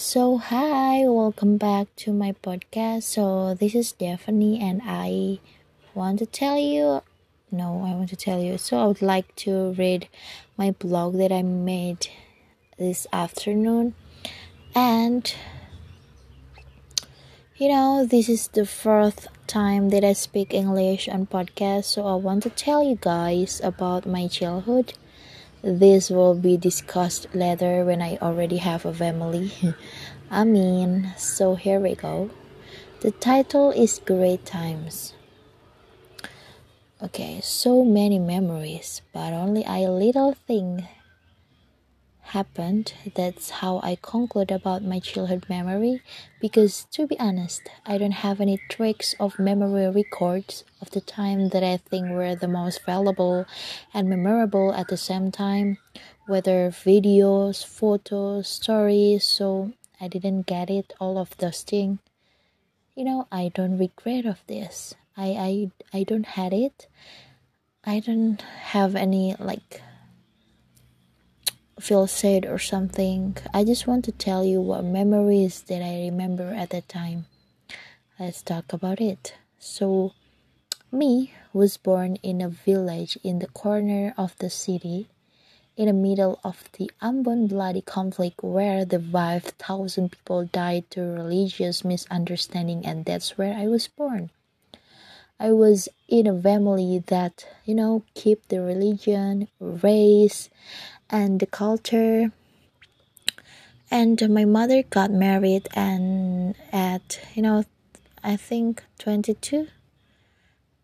So, hi, welcome back to my podcast. So, this is Stephanie, and I want to tell you no, I want to tell you. So, I would like to read my blog that I made this afternoon, and you know, this is the first time that I speak English on podcast, so I want to tell you guys about my childhood this will be discussed later when I already have a family. I mean, so here we go. The title is Great Times. Okay, so many memories, but only a little thing happened, that's how I conclude about my childhood memory. Because to be honest, I don't have any tricks of memory records of the time that I think were the most valuable and memorable at the same time, whether videos, photos, stories. So I didn't get it, all of those things. You know, I don't regret of this. I I I don't had it. I don't have any like feel sad or something, I just want to tell you what memories that I remember at that time. Let's talk about it. So, me was born in a village in the corner of the city, in the middle of the Ambon bloody conflict where the 5,000 people died to religious misunderstanding, and that's where I was born. I was in a family that, you know, keep the religion, race, and the culture. And my mother got married and at you know i think 22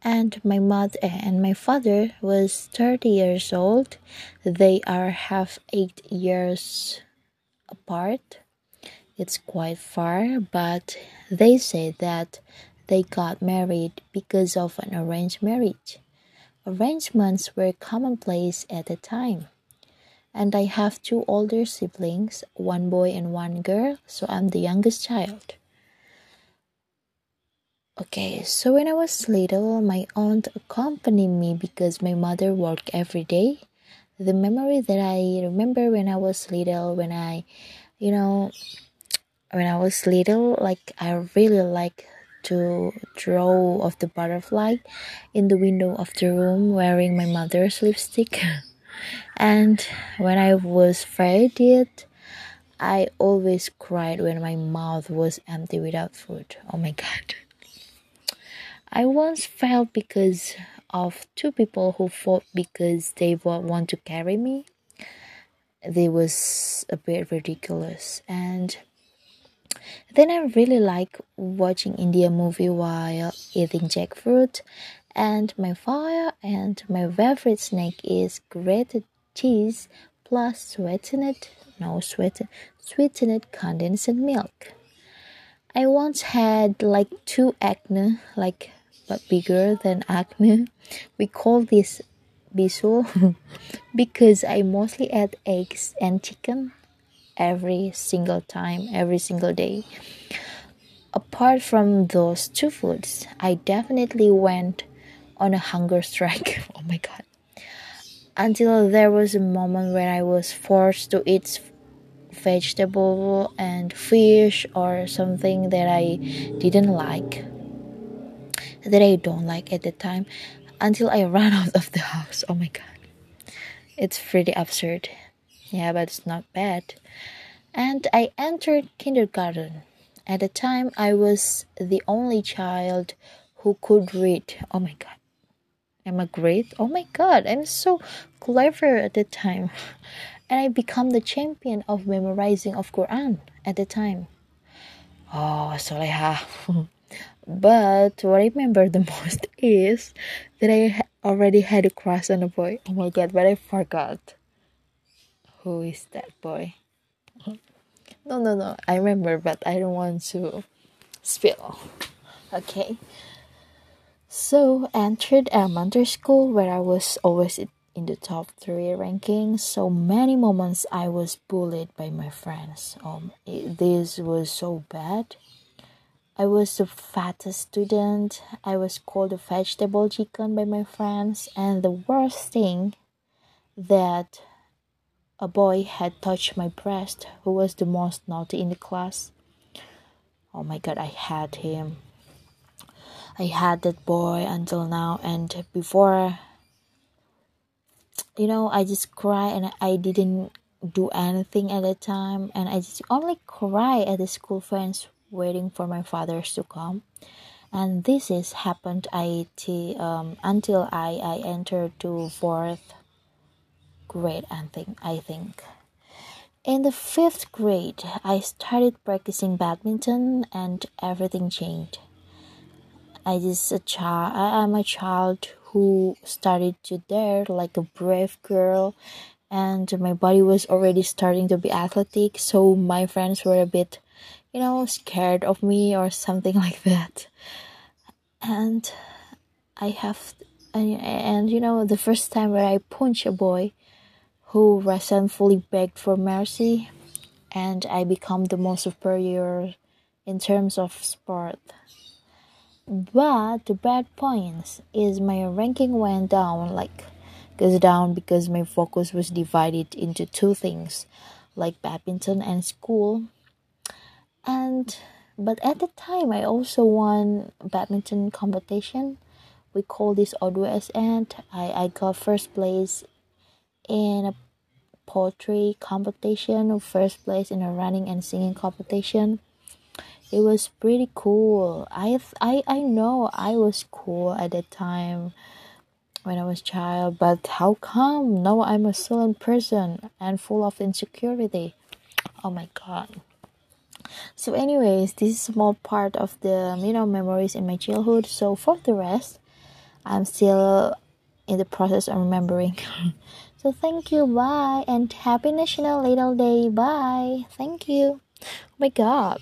and my mother and my father was 30 years old. They are half 8 years apart. It's quite far but they say that they got married because of an arranged marriage. Arrangements were commonplace at the time and I have two older siblings, one boy and one girl, so I'm the youngest child. Okay, so when I was little, my aunt accompanied me because my mother worked every day. The memory that I remember when I was little, when I, you know, when I was little, like I really like to draw of the butterfly in the window of the room wearing my mother's lipstick. And when I was very it, I always cried when my mouth was empty without food. Oh my god. I once felt because of two people who fought because they want to carry me. They was a bit ridiculous and then I really like watching India movie while eating jackfruit and my fire and my favorite snack is grated cheese plus sweetened no sweetened sweetened condensed milk. I once had like two acne, like but bigger than acne. We call this bisul because I mostly add eggs and chicken every single time, every single day. Apart from those two foods, I definitely went on a hunger strike. oh my god. Until there was a moment when I was forced to eat vegetable and fish or something that I didn't like. That I don't like at the time until I ran out of the house. Oh my god. It's pretty absurd. Yeah, but it's not bad. And I entered kindergarten. At the time, I was the only child who could read. Oh my god. Am I great? Oh my god, I'm so clever at the time. And I become the champion of memorizing of Quran at the time. Oh, Soleha. but what I remember the most is that I already had a crush on a boy. Oh my god, but I forgot. Who is that boy? No, no, no. I remember, but I don't want to spill. Okay. So entered elementary school where I was always in the top three ranking. So many moments I was bullied by my friends. Um, it, this was so bad. I was the fattest student. I was called a vegetable chicken by my friends, and the worst thing that a boy had touched my breast who was the most naughty in the class. Oh my god, I had him. I had that boy until now, and before, you know, I just cry and I didn't do anything at the time, and I just only cry at the school friends waiting for my fathers to come. And this is happened I t- um, until I, I entered to fourth grade, I think. I think. In the fifth grade, I started practicing badminton, and everything changed. I just a child. I am a child who started to dare like a brave girl, and my body was already starting to be athletic. So my friends were a bit, you know, scared of me or something like that. And I have, and, and you know, the first time where I punch a boy who resentfully begged for mercy, and I become the most superior in terms of sport. But the bad points is my ranking went down, like goes down because my focus was divided into two things, like badminton and school. And but at the time I also won badminton competition. We call this O2SN. I, I got first place in a poetry competition, first place in a running and singing competition. It was pretty cool. I I I know I was cool at that time when I was child, but how come now I'm a silent person and full of insecurity? Oh my god. So anyways, this is a small part of the you know memories in my childhood. So for the rest, I'm still in the process of remembering. So thank you, bye, and happy National Little Day, bye. Thank you. Oh my god.